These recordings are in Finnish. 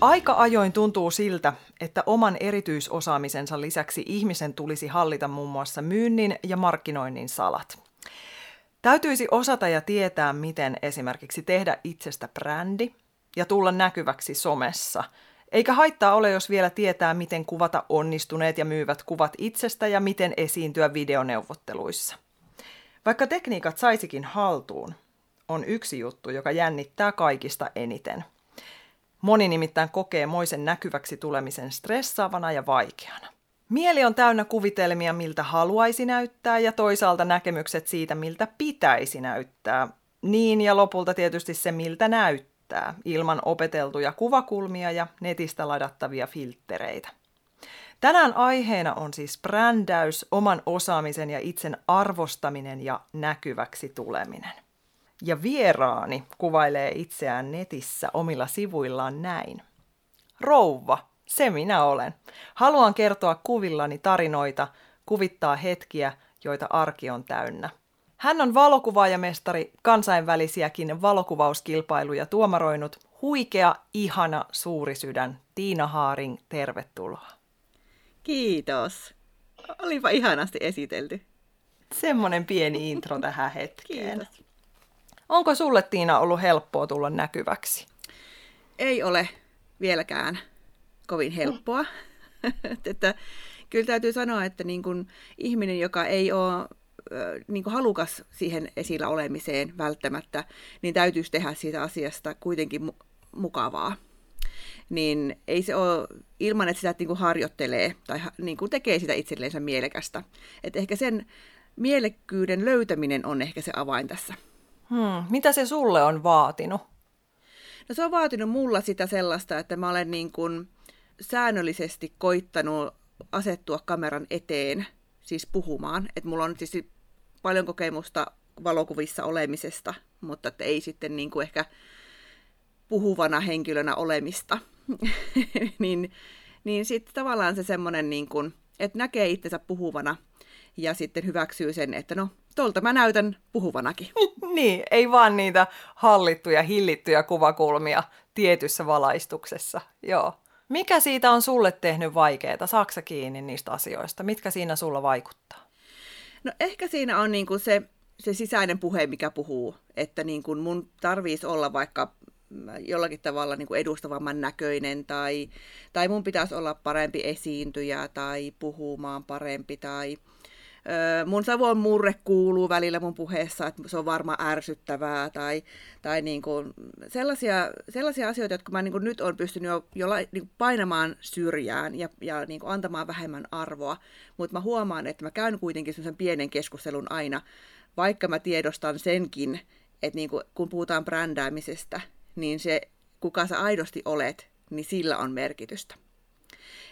Aika ajoin tuntuu siltä, että oman erityisosaamisensa lisäksi ihmisen tulisi hallita muun muassa myynnin ja markkinoinnin salat. Täytyisi osata ja tietää, miten esimerkiksi tehdä itsestä brändi ja tulla näkyväksi somessa. Eikä haittaa ole, jos vielä tietää, miten kuvata onnistuneet ja myyvät kuvat itsestä ja miten esiintyä videoneuvotteluissa. Vaikka tekniikat saisikin haltuun, on yksi juttu, joka jännittää kaikista eniten – Moni nimittäin kokee moisen näkyväksi tulemisen stressaavana ja vaikeana. Mieli on täynnä kuvitelmia, miltä haluaisi näyttää, ja toisaalta näkemykset siitä, miltä pitäisi näyttää. Niin ja lopulta tietysti se, miltä näyttää, ilman opeteltuja kuvakulmia ja netistä ladattavia filttereitä. Tänään aiheena on siis brändäys, oman osaamisen ja itsen arvostaminen ja näkyväksi tuleminen. Ja vieraani kuvailee itseään netissä omilla sivuillaan näin. Rouva, se minä olen. Haluan kertoa kuvillani tarinoita, kuvittaa hetkiä, joita arki on täynnä. Hän on valokuvaajamestari, kansainvälisiäkin valokuvauskilpailuja tuomaroinut, huikea, ihana, suuri sydän. Tiina Haaring, tervetuloa. Kiitos. Olipa ihanasti esitelty. Semmoinen pieni intro tähän hetkeen. Kiitos. Onko sulle Tiina ollut helppoa tulla näkyväksi? Ei ole vieläkään kovin helppoa. että, kyllä täytyy sanoa, että niin kun ihminen, joka ei ole niin kuin halukas siihen esillä olemiseen välttämättä, niin täytyisi tehdä siitä asiasta kuitenkin mu- mukavaa. Niin ei se ole ilman, että sitä niin kuin harjoittelee tai niin kuin tekee sitä itsellensä mielekästä. Et ehkä sen mielekkyyden löytäminen on ehkä se avain tässä. Hmm. Mitä se sulle on vaatinut? No se on vaatinut mulla sitä sellaista, että mä olen niin kuin säännöllisesti koittanut asettua kameran eteen, siis puhumaan. Että mulla on siis paljon kokemusta valokuvissa olemisesta, mutta että ei sitten niin kuin ehkä puhuvana henkilönä olemista. niin niin sitten tavallaan se semmoinen, niin että näkee itsensä puhuvana ja sitten hyväksyy sen, että no tolta mä näytän puhuvanakin. niin, ei vaan niitä hallittuja, hillittyjä kuvakulmia tietyssä valaistuksessa. Joo. Mikä siitä on sulle tehnyt vaikeaa? Saaksa kiinni niistä asioista? Mitkä siinä sulla vaikuttaa? No ehkä siinä on niin kuin se, se sisäinen puhe, mikä puhuu. Että niin kuin mun tarvitsisi olla vaikka jollakin tavalla niin kuin edustavamman näköinen tai, tai mun pitäisi olla parempi esiintyjä tai puhumaan parempi tai mun savon murre kuuluu välillä mun puheessa, että se on varmaan ärsyttävää tai, tai niin kuin sellaisia, sellaisia asioita, jotka mä niin kuin nyt on pystynyt jo, jo niin painamaan syrjään ja, ja niin kuin antamaan vähemmän arvoa, mutta mä huomaan, että mä käyn kuitenkin sen pienen keskustelun aina, vaikka mä tiedostan senkin, että niin kuin, kun puhutaan brändäämisestä, niin se, kuka sä aidosti olet, niin sillä on merkitystä.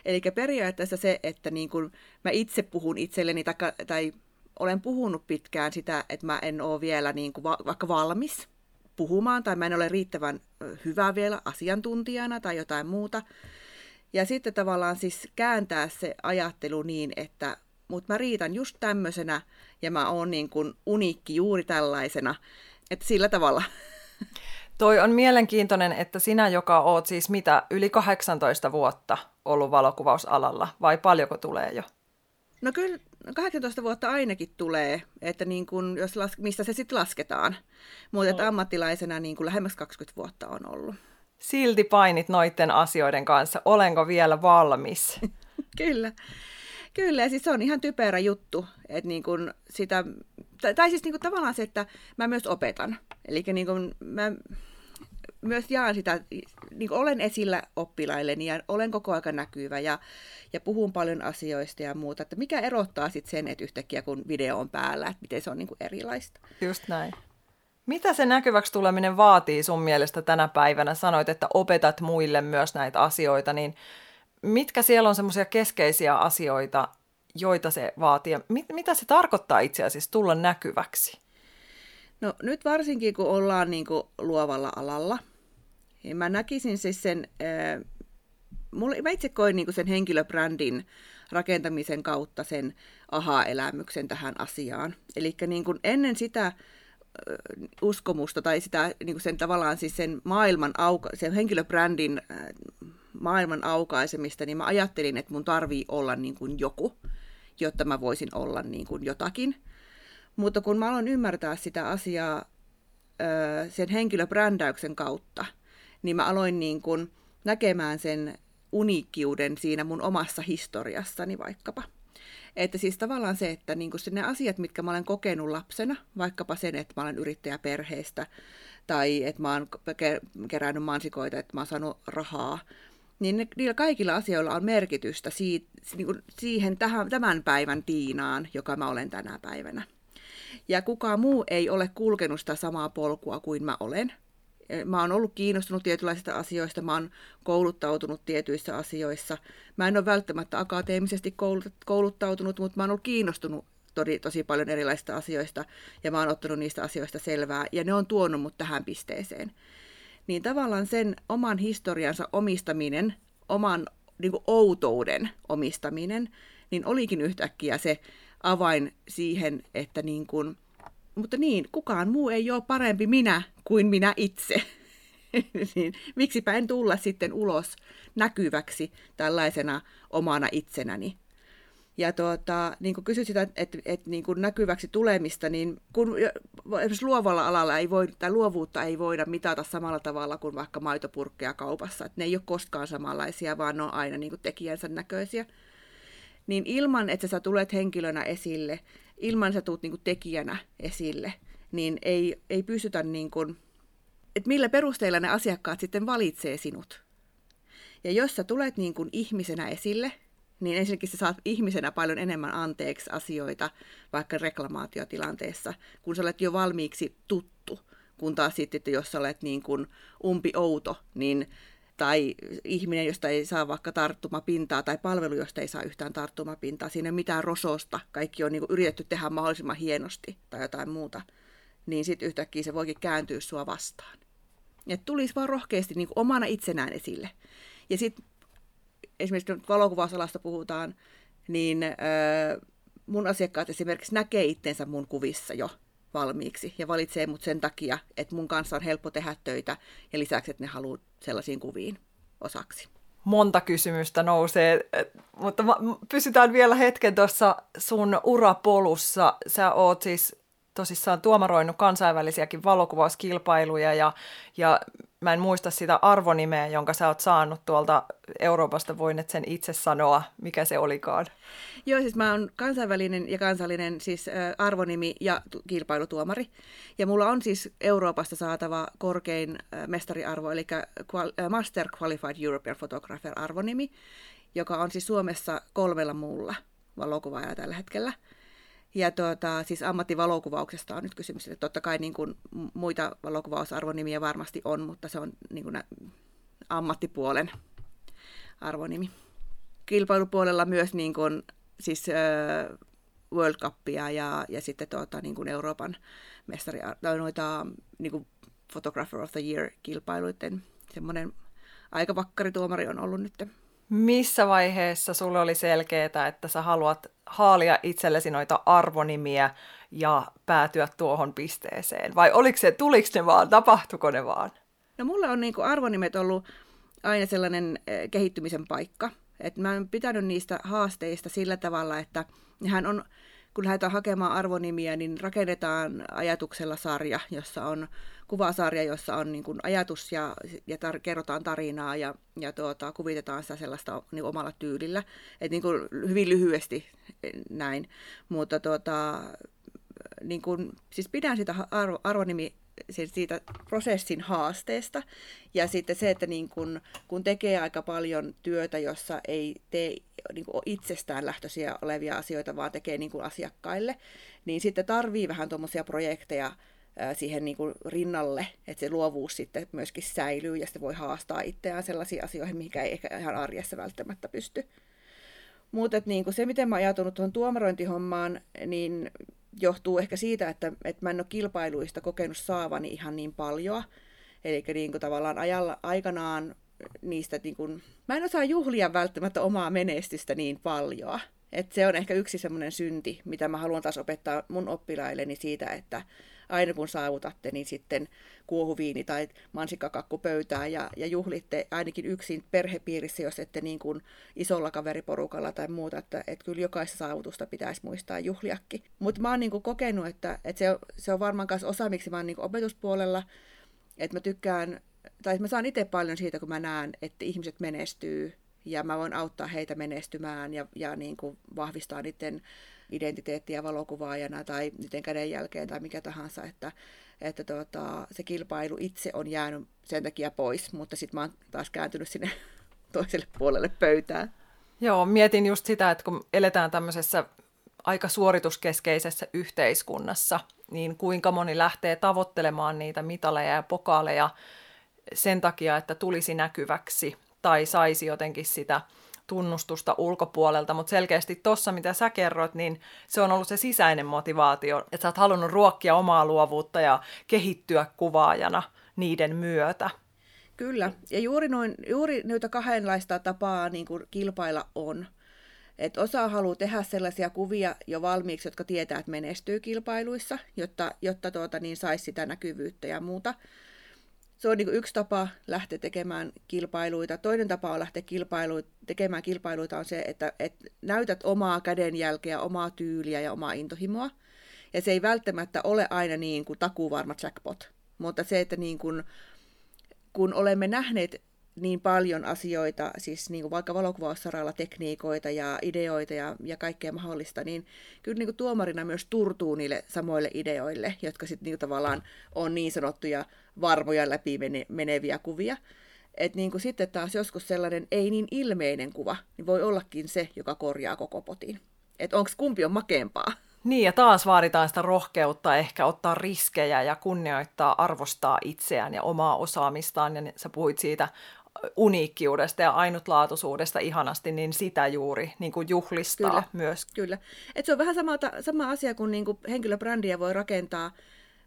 Eli periaatteessa se, että niin kuin mä itse puhun itselleni tai, tai olen puhunut pitkään sitä, että mä en ole vielä niin kuin va- vaikka valmis puhumaan tai mä en ole riittävän hyvä vielä asiantuntijana tai jotain muuta. Ja sitten tavallaan siis kääntää se ajattelu niin, että mutta mä riitän just tämmöisenä ja mä oon niin kuin uniikki juuri tällaisena, että sillä tavalla. Toi on mielenkiintoinen, että sinä, joka oot siis mitä, yli 18 vuotta ollut valokuvausalalla, vai paljonko tulee jo? No kyllä 18 vuotta ainakin tulee, että niin kun, jos las, mistä se sitten lasketaan. Mutta no. ammattilaisena niin kun lähemmäs 20 vuotta on ollut. Silti painit noiden asioiden kanssa. Olenko vielä valmis? kyllä. Kyllä, ja siis se on ihan typerä juttu, että niin kun sitä, tai, tai siis niin kun tavallaan se, että mä myös opetan. Eli niin kun mä myös jaan sitä, niin olen esillä oppilailleni ja olen koko ajan näkyvä ja, ja puhun paljon asioista ja muuta. Että mikä erottaa sitten sen, että yhtäkkiä kun video on päällä, että miten se on niin kuin erilaista. Just näin. Mitä se näkyväksi tuleminen vaatii sun mielestä tänä päivänä? Sanoit, että opetat muille myös näitä asioita, niin mitkä siellä on semmoisia keskeisiä asioita, joita se vaatii? mit, mitä se tarkoittaa itse asiassa tulla näkyväksi? No nyt varsinkin, kun ollaan niin kuin luovalla alalla, niin mä näkisin siis sen, äh, mulle, mä itse koin niin kuin sen henkilöbrändin rakentamisen kautta sen aha-elämyksen tähän asiaan. Eli niin kuin ennen sitä uskomusta tai sitä niin kuin sen tavallaan siis sen maailman auka, sen henkilöbrändin maailman aukaisemista, niin mä ajattelin, että mun tarvii olla niin kuin joku, jotta mä voisin olla niin kuin jotakin. Mutta kun mä aloin ymmärtää sitä asiaa sen henkilöbrändäyksen kautta, niin mä aloin niin kuin näkemään sen uniikkiuden siinä mun omassa historiassani vaikkapa. Että siis tavallaan se, että niin kuin ne asiat, mitkä mä olen kokenut lapsena, vaikkapa sen, että mä olen yrittäjä perheestä, tai että mä oon kerännyt mansikoita, että mä oon saanut rahaa, niin ne, niillä kaikilla asioilla on merkitystä siitä, niin kuin siihen tähän, tämän päivän Tiinaan, joka mä olen tänä päivänä. Ja kukaan muu ei ole kulkenut sitä samaa polkua kuin mä olen. Mä oon ollut kiinnostunut tietynlaisista asioista, mä oon kouluttautunut tietyissä asioissa. Mä en ole välttämättä akateemisesti kouluttautunut, mutta mä oon ollut kiinnostunut tosi, tosi paljon erilaisista asioista ja mä oon ottanut niistä asioista selvää ja ne on tuonut mut tähän pisteeseen. Niin tavallaan sen oman historiansa omistaminen, oman niin kuin outouden omistaminen, niin olikin yhtäkkiä se avain siihen, että niin kuin, mutta niin, kukaan muu ei ole parempi minä kuin minä itse. niin, miksipä en tulla sitten ulos näkyväksi tällaisena omana itsenäni. Ja tuota, niin kuin kysyt sitä, että, että, niin kuin näkyväksi tulemista, niin kun esimerkiksi luovalla alalla ei voi, tai luovuutta ei voida mitata samalla tavalla kuin vaikka maitopurkkeja kaupassa. Että ne ei ole koskaan samanlaisia, vaan ne on aina niin kuin tekijänsä näköisiä. Niin ilman, että sä tulet henkilönä esille, ilman, että sä tulet niin kuin tekijänä esille, niin ei, ei pystytä, niin kuin, että millä perusteilla ne asiakkaat sitten valitsee sinut. Ja jos sä tulet niin kuin ihmisenä esille, niin ensinnäkin sä saat ihmisenä paljon enemmän anteeksi asioita vaikka reklamaatiotilanteessa, kun sä olet jo valmiiksi tuttu. Kun taas sitten, että jos sä olet niin kuin umpi outo, niin tai ihminen, josta ei saa vaikka tarttumapintaa, tai palvelu, josta ei saa yhtään tarttumapintaa, siinä ei ole mitään rososta, kaikki on niin kuin yritetty tehdä mahdollisimman hienosti tai jotain muuta, niin sitten yhtäkkiä se voikin kääntyä sua vastaan. Ja tulisi vaan rohkeasti niin kuin omana itsenään esille. Ja sitten esimerkiksi kun valokuvausalasta puhutaan, niin öö, mun asiakkaat esimerkiksi näkee itsensä mun kuvissa jo valmiiksi ja valitsee mut sen takia, että mun kanssa on helppo tehdä töitä ja lisäksi, että ne haluaa sellaisiin kuviin osaksi. Monta kysymystä nousee, mutta pysytään vielä hetken tuossa sun urapolussa. Sä oot siis tosissaan tuomaroinut kansainvälisiäkin valokuvauskilpailuja ja, ja mä en muista sitä arvonimeä, jonka sä oot saanut tuolta Euroopasta, voin sen itse sanoa, mikä se olikaan. Joo, siis mä oon kansainvälinen ja kansallinen siis arvonimi ja kilpailutuomari. Ja mulla on siis Euroopasta saatava korkein mestariarvo, eli Master Qualified European Photographer arvonimi, joka on siis Suomessa kolmella muulla valokuvaajalla tällä hetkellä – ja tuota, siis ammattivalokuvauksesta on nyt kysymys, että totta kai niin kuin muita valokuvausarvonimiä varmasti on, mutta se on niin kuin ammattipuolen arvonimi. Kilpailupuolella myös niin kuin, siis World Cupia ja, ja sitten tuota, niin kuin Euroopan mestari, noita niin kuin Photographer of the Year-kilpailuiden semmoinen aika vakkarituomari on ollut nyt missä vaiheessa sulle oli selkeää, että sä haluat haalia itsellesi noita arvonimiä ja päätyä tuohon pisteeseen? Vai oliko se, tuliko ne vaan, tapahtuko ne vaan? No mulla on niinku arvonimet ollut aina sellainen eh, kehittymisen paikka. Et mä oon pitänyt niistä haasteista sillä tavalla, että nehän on kun lähdetään hakemaan arvonimiä, niin rakennetaan ajatuksella sarja, jossa on kuvasarja, jossa on niin kuin ajatus ja, ja tar- kerrotaan tarinaa ja, ja tuota, kuvitetaan sitä sellaista niin omalla tyylillä. Et niin kuin hyvin lyhyesti näin, mutta tuota, niin kuin, siis pidän sitä arvo, arvonimi siitä prosessin haasteesta. Ja sitten se, että niin kun, kun tekee aika paljon työtä, jossa ei tee niin kuin itsestään lähtöisiä olevia asioita, vaan tekee niin kuin asiakkaille, niin sitten tarvii vähän tuommoisia projekteja, siihen niin kuin rinnalle, että se luovuus sitten myöskin säilyy ja se voi haastaa itseään sellaisiin asioihin, mikä ei ehkä ihan arjessa välttämättä pysty. Mutta niin se, miten mä oon ajatunut tuohon tuomarointihommaan, niin johtuu ehkä siitä, että, että mä en ole kilpailuista kokenut saavani ihan niin paljon. Eli niin kuin tavallaan ajalla, aikanaan niistä, niin kuin, mä en osaa juhlia välttämättä omaa menestystä niin paljon. Et se on ehkä yksi semmoinen synti, mitä mä haluan taas opettaa mun oppilailleni siitä, että aina kun saavutatte, niin sitten kuohuviini tai mansikkakakku pöytään ja, ja juhlitte ainakin yksin perhepiirissä, jos ette niin kuin isolla kaveriporukalla tai muuta, että, että kyllä jokaista saavutusta pitäisi muistaa juhliakin. Mutta mä oon niin kuin kokenut, että, että se, on, se on varmaan myös osa, miksi mä oon niin kuin opetuspuolella, että mä tykkään, tai mä saan itse paljon siitä, kun mä näen, että ihmiset menestyy ja mä voin auttaa heitä menestymään ja, ja niin kuin vahvistaa niiden identiteettiä valokuvaajana tai niiden kädenjälkeen tai mikä tahansa, että, että tuota, se kilpailu itse on jäänyt sen takia pois, mutta sitten mä oon taas kääntynyt sinne toiselle puolelle pöytää. Joo, mietin just sitä, että kun eletään tämmöisessä aika suorituskeskeisessä yhteiskunnassa, niin kuinka moni lähtee tavoittelemaan niitä mitaleja ja pokaaleja sen takia, että tulisi näkyväksi tai saisi jotenkin sitä tunnustusta ulkopuolelta, mutta selkeästi tuossa, mitä sä kerroit, niin se on ollut se sisäinen motivaatio, että sä oot halunnut ruokkia omaa luovuutta ja kehittyä kuvaajana niiden myötä. Kyllä, ja juuri, noin, juuri noita kahdenlaista tapaa niin kuin kilpailla on. Et osa haluaa tehdä sellaisia kuvia jo valmiiksi, jotka tietää, että menestyy kilpailuissa, jotta, jotta tuota, niin saisi sitä näkyvyyttä ja muuta se on niin yksi tapa lähteä tekemään kilpailuita. Toinen tapa on lähteä kilpailu, tekemään kilpailuita on se, että, että näytät omaa kädenjälkeä, omaa tyyliä ja omaa intohimoa. Ja se ei välttämättä ole aina niin kuin takuvarma jackpot. Mutta se, että niin kuin, kun olemme nähneet niin paljon asioita, siis niin kuin vaikka valokuvaussaralla tekniikoita ja ideoita ja, ja kaikkea mahdollista, niin kyllä niin kuin tuomarina myös turtuu niille samoille ideoille, jotka sitten niin tavallaan on niin sanottuja varmoja läpi meneviä kuvia. Et niin kuin sitten taas joskus sellainen ei niin ilmeinen kuva, niin voi ollakin se, joka korjaa koko potin. Että onko kumpi on makeampaa? Niin, ja taas vaaditaan sitä rohkeutta ehkä ottaa riskejä ja kunnioittaa, arvostaa itseään ja omaa osaamistaan. Ja sä puhuit siitä uniikkiudesta ja ainutlaatuisuudesta ihanasti, niin sitä juuri niin kuin juhlistaa kyllä, myös. Kyllä. Et se on vähän sama, sama asia kuin, niin kuin henkilöbrändiä voi rakentaa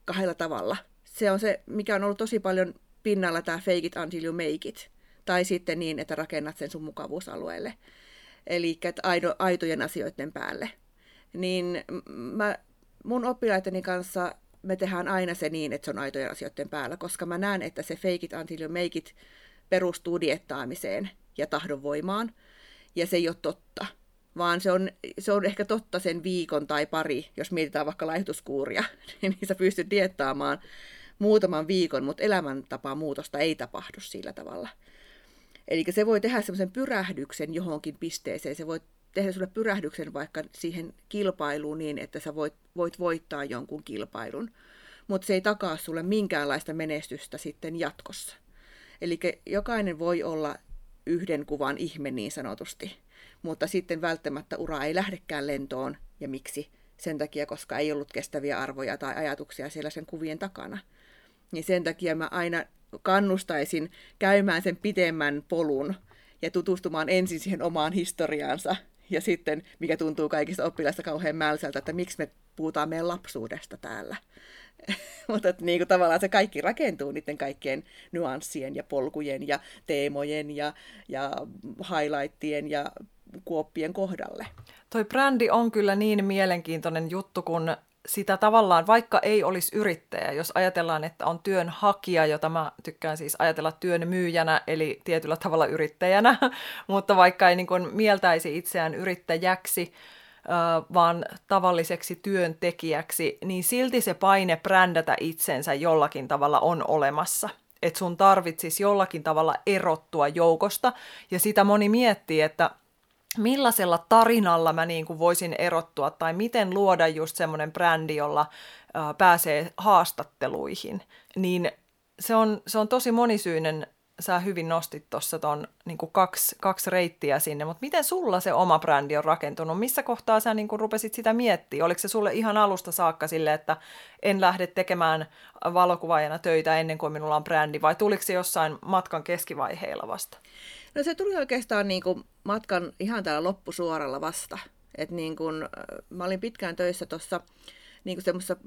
kahdella tavalla. Se on se, mikä on ollut tosi paljon pinnalla, tämä fake it until you make it. Tai sitten niin, että rakennat sen sun mukavuusalueelle. Eli aito, aitojen asioiden päälle. Niin mä, mun oppilaiteni kanssa me tehdään aina se niin, että se on aitojen asioiden päällä, koska mä näen, että se fake it until you make it perustuu diettaamiseen ja tahdonvoimaan, ja se ei ole totta, vaan se on, se on ehkä totta sen viikon tai pari, jos mietitään vaikka laihtuskuuria, niin sä pystyt diettaamaan muutaman viikon, mutta elämäntapaa muutosta ei tapahdu sillä tavalla. Eli se voi tehdä semmoisen pyrähdyksen johonkin pisteeseen, se voi tehdä sulle pyrähdyksen vaikka siihen kilpailuun niin, että sä voit, voit voittaa jonkun kilpailun, mutta se ei takaa sulle minkäänlaista menestystä sitten jatkossa. Eli jokainen voi olla yhden kuvan ihme niin sanotusti, mutta sitten välttämättä ura ei lähdekään lentoon. Ja miksi? Sen takia, koska ei ollut kestäviä arvoja tai ajatuksia siellä sen kuvien takana. Niin sen takia mä aina kannustaisin käymään sen pitemmän polun ja tutustumaan ensin siihen omaan historiaansa ja sitten, mikä tuntuu kaikista oppilaista kauhean mälsältä, että miksi me puhutaan meidän lapsuudesta täällä. Mutta niin kuin tavallaan se kaikki rakentuu niiden kaikkien nyanssien ja polkujen ja teemojen ja, ja highlightien ja kuoppien kohdalle. Toi brändi on kyllä niin mielenkiintoinen juttu, kun sitä tavallaan, vaikka ei olisi yrittäjä, jos ajatellaan, että on työnhakija, jota mä tykkään siis ajatella työn myyjänä, eli tietyllä tavalla yrittäjänä, mutta vaikka ei niin kuin mieltäisi itseään yrittäjäksi, vaan tavalliseksi työntekijäksi, niin silti se paine brändätä itsensä jollakin tavalla on olemassa. Että sun tarvitsisi jollakin tavalla erottua joukosta, ja sitä moni miettii, että millaisella tarinalla mä niin kuin voisin erottua, tai miten luoda just semmoinen brändi, jolla pääsee haastatteluihin, niin se on, se on tosi monisyinen sä hyvin nostit tuossa ton niin kaksi, kaksi reittiä sinne, mutta miten sulla se oma brändi on rakentunut? Missä kohtaa sä niin rupesit sitä miettimään? Oliko se sulle ihan alusta saakka sille, että en lähde tekemään valokuvaajana töitä ennen kuin minulla on brändi, vai tuliko se jossain matkan keskivaiheilla vasta? No se tuli oikeastaan niin kuin matkan ihan täällä loppusuoralla vasta. Et niin kuin, mä olin pitkään töissä tuossa niin kuin semmoisessa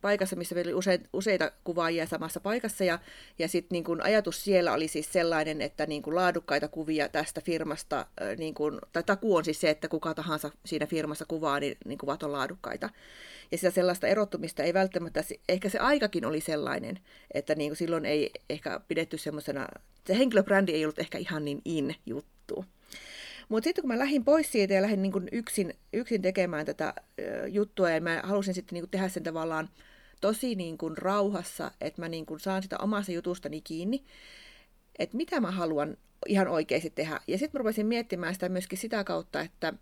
paikassa, missä meillä oli use, useita kuvaajia samassa paikassa. Ja, ja sitten niin kuin ajatus siellä oli siis sellainen, että niin kuin laadukkaita kuvia tästä firmasta, niin kuin, tai takuu on siis se, että kuka tahansa siinä firmassa kuvaa, niin, niin kuvat on laadukkaita. Ja sitä sellaista erottumista ei välttämättä, ehkä se aikakin oli sellainen, että niin kuin silloin ei ehkä pidetty semmoisena, se henkilöbrändi ei ollut ehkä ihan niin in juttu. Mutta sitten kun mä lähdin pois siitä ja lähdin niin kuin yksin, yksin tekemään tätä juttua ja mä halusin sitten niin kuin tehdä sen tavallaan tosi niin kuin rauhassa, että mä niin kuin saan sitä omasta jutustani kiinni, että mitä mä haluan ihan oikeasti tehdä. Ja sitten mä rupesin miettimään sitä myöskin sitä kautta, että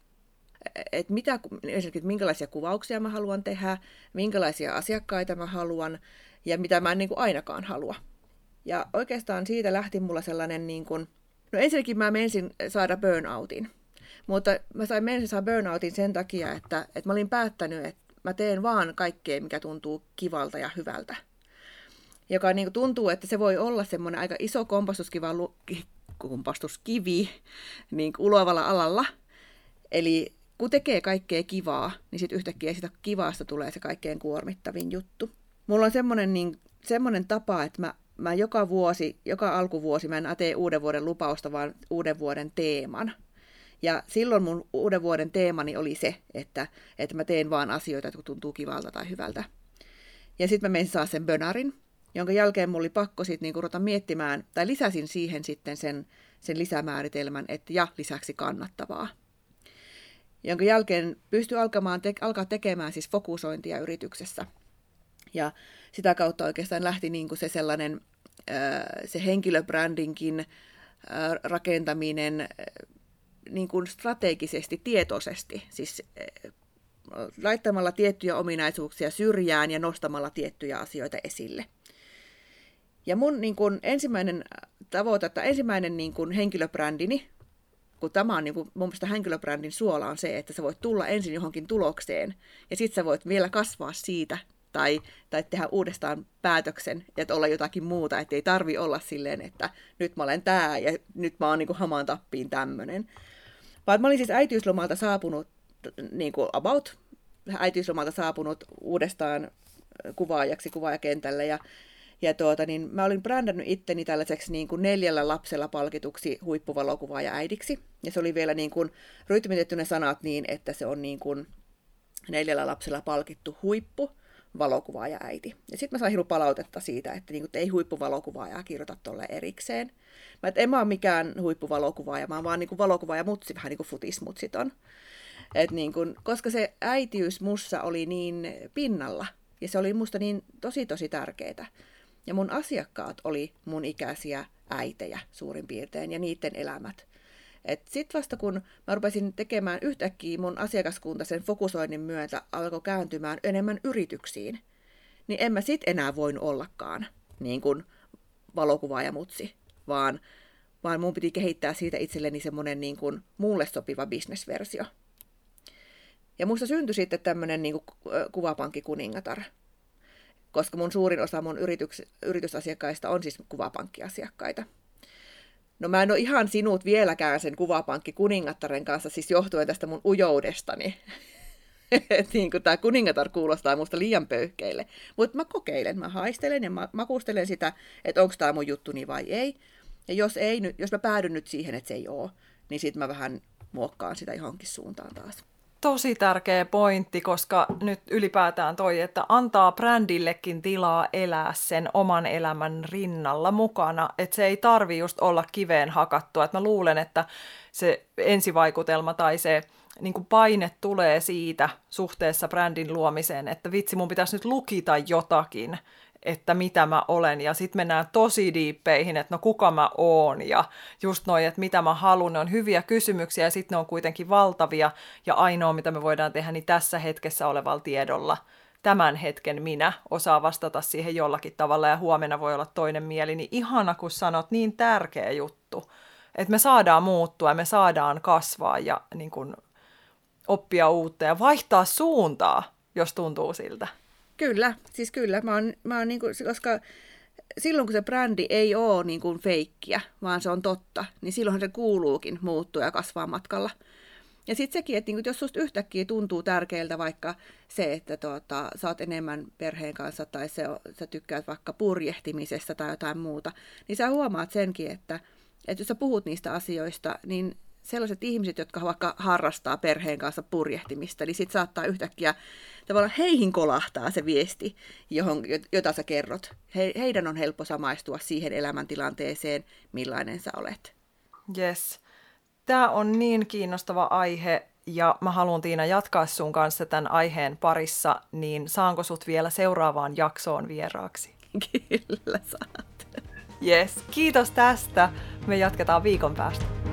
että mitä, esimerkiksi minkälaisia kuvauksia mä haluan tehdä, minkälaisia asiakkaita mä haluan ja mitä mä en niin kuin ainakaan halua. Ja oikeastaan siitä lähti mulla sellainen niin kuin, No ensinnäkin mä mensin saada burnoutin. Mutta mä sain mensin saada burnoutin sen takia, että, että mä olin päättänyt, että mä teen vaan kaikkea, mikä tuntuu kivalta ja hyvältä. Joka niin kuin tuntuu, että se voi olla semmoinen aika iso kompastuskivi niin kuin ulovalla alalla. Eli kun tekee kaikkea kivaa, niin sitten yhtäkkiä sitä kivasta tulee se kaikkein kuormittavin juttu. Mulla on semmoinen, niin, semmoinen tapa, että mä mä joka vuosi, joka alkuvuosi mä en tee uuden vuoden lupausta, vaan uuden vuoden teeman. Ja silloin mun uuden vuoden teemani oli se, että, että mä teen vaan asioita, jotka tuntuu kivalta tai hyvältä. Ja sitten mä menin saa sen bönarin, jonka jälkeen mulla oli pakko sitten niinku ruveta miettimään, tai lisäsin siihen sitten sen, sen lisämääritelmän, että ja lisäksi kannattavaa. Jonka jälkeen pystyi alkamaan te- alkaa tekemään siis fokusointia yrityksessä. Ja sitä kautta oikeastaan lähti niin kuin se sellainen se henkilöbrändinkin rakentaminen niin kuin strategisesti, tietoisesti, siis laittamalla tiettyjä ominaisuuksia syrjään ja nostamalla tiettyjä asioita esille. Ja mun niin kuin, ensimmäinen tavoite, että ensimmäinen niin kuin, henkilöbrändini, kun tämä on niin kuin, mun mielestä henkilöbrändin suola on se, että sä voit tulla ensin johonkin tulokseen ja sitten sä voit vielä kasvaa siitä tai, tai tehdä uudestaan päätöksen, että olla jotakin muuta, että ei tarvi olla silleen, että nyt mä olen tää ja nyt mä oon niin kuin hamaan tappiin tämmönen. Vaan mä olin siis äitiyslomalta saapunut, niin kuin about, äitiyslomalta saapunut uudestaan kuvaajaksi kuvaajakentälle ja ja tuota, niin mä olin brändännyt itteni tällaiseksi niin kuin neljällä lapsella palkituksi huippuvalokuvaaja äidiksi. Ja se oli vielä niin kuin rytmitetty ne sanat niin, että se on niin kuin neljällä lapsella palkittu huippu valokuvaaja äiti. Ja sitten mä sain hirveän palautetta siitä, että niinku, ei huippuvalokuvaajaa kirjoita tuolle erikseen. Mä et en mä ole mikään huippuvalokuvaaja, mä oon vaan niinku valokuvaaja mutsi, vähän niin kuin futismutsit on. Et niinku, koska se äitiys mussa oli niin pinnalla, ja se oli musta niin tosi tosi tärkeää. Ja mun asiakkaat oli mun ikäisiä äitejä suurin piirtein, ja niiden elämät. Sitten vasta kun mä rupesin tekemään yhtäkkiä mun asiakaskunta sen fokusoinnin myötä alkoi kääntymään enemmän yrityksiin, niin en mä sit enää voin ollakaan niin kuin valokuvaaja mutsi, vaan, vaan mun piti kehittää siitä itselleni semmoinen niin kuin mulle sopiva bisnesversio. Ja musta syntyi sitten tämmöinen niin kuin kuvapankkikuningatar, koska mun suurin osa mun yrityks, yritysasiakkaista on siis kuvapankkiasiakkaita. No mä en ole ihan sinut vieläkään sen kuvapankki kuningattaren kanssa, siis johtuen tästä mun ujoudestani. niin tämä kuningatar kuulostaa musta liian pöyhkeille. Mutta mä kokeilen, mä haistelen ja mä makustelen sitä, että onko tämä mun juttuni vai ei. Ja jos, ei, jos mä päädyn nyt siihen, että se ei ole, niin sitten mä vähän muokkaan sitä johonkin suuntaan taas tosi tärkeä pointti, koska nyt ylipäätään toi, että antaa brändillekin tilaa elää sen oman elämän rinnalla mukana, että se ei tarvi just olla kiveen hakattua. Että mä luulen, että se ensivaikutelma tai se niin kuin paine tulee siitä suhteessa brändin luomiseen, että vitsi, mun pitäisi nyt lukita jotakin, että mitä mä olen, ja sitten mennään tosi diippeihin, että no kuka mä oon, ja just noin, että mitä mä haluan, ne on hyviä kysymyksiä, ja sitten ne on kuitenkin valtavia, ja ainoa, mitä me voidaan tehdä, niin tässä hetkessä olevalla tiedolla. Tämän hetken minä osaa vastata siihen jollakin tavalla ja huomenna voi olla toinen mieli, niin ihana kun sanot niin tärkeä juttu, että me saadaan muuttua ja me saadaan kasvaa ja niin kuin, oppia uutta ja vaihtaa suuntaa, jos tuntuu siltä. Kyllä, siis kyllä. Mä oon, mä oon niin kuin, koska silloin kun se brändi ei ole niin kuin feikkiä, vaan se on totta, niin silloin se kuuluukin muuttua ja kasvaa matkalla. Ja sitten sekin, että niinku, jos susta yhtäkkiä tuntuu tärkeältä vaikka se, että tuota, sä oot enemmän perheen kanssa tai se, sä tykkäät vaikka purjehtimisesta tai jotain muuta, niin sä huomaat senkin, että, että jos sä puhut niistä asioista, niin sellaiset ihmiset, jotka vaikka harrastaa perheen kanssa purjehtimista, niin sitten saattaa yhtäkkiä tavallaan heihin kolahtaa se viesti, johon, jota sä kerrot. He, heidän on helppo samaistua siihen elämäntilanteeseen, millainen sä olet. Yes. Tämä on niin kiinnostava aihe ja mä haluan Tiina jatkaa sun kanssa tämän aiheen parissa, niin saanko sut vielä seuraavaan jaksoon vieraaksi? Kyllä saat. Yes, kiitos tästä. Me jatketaan viikon päästä.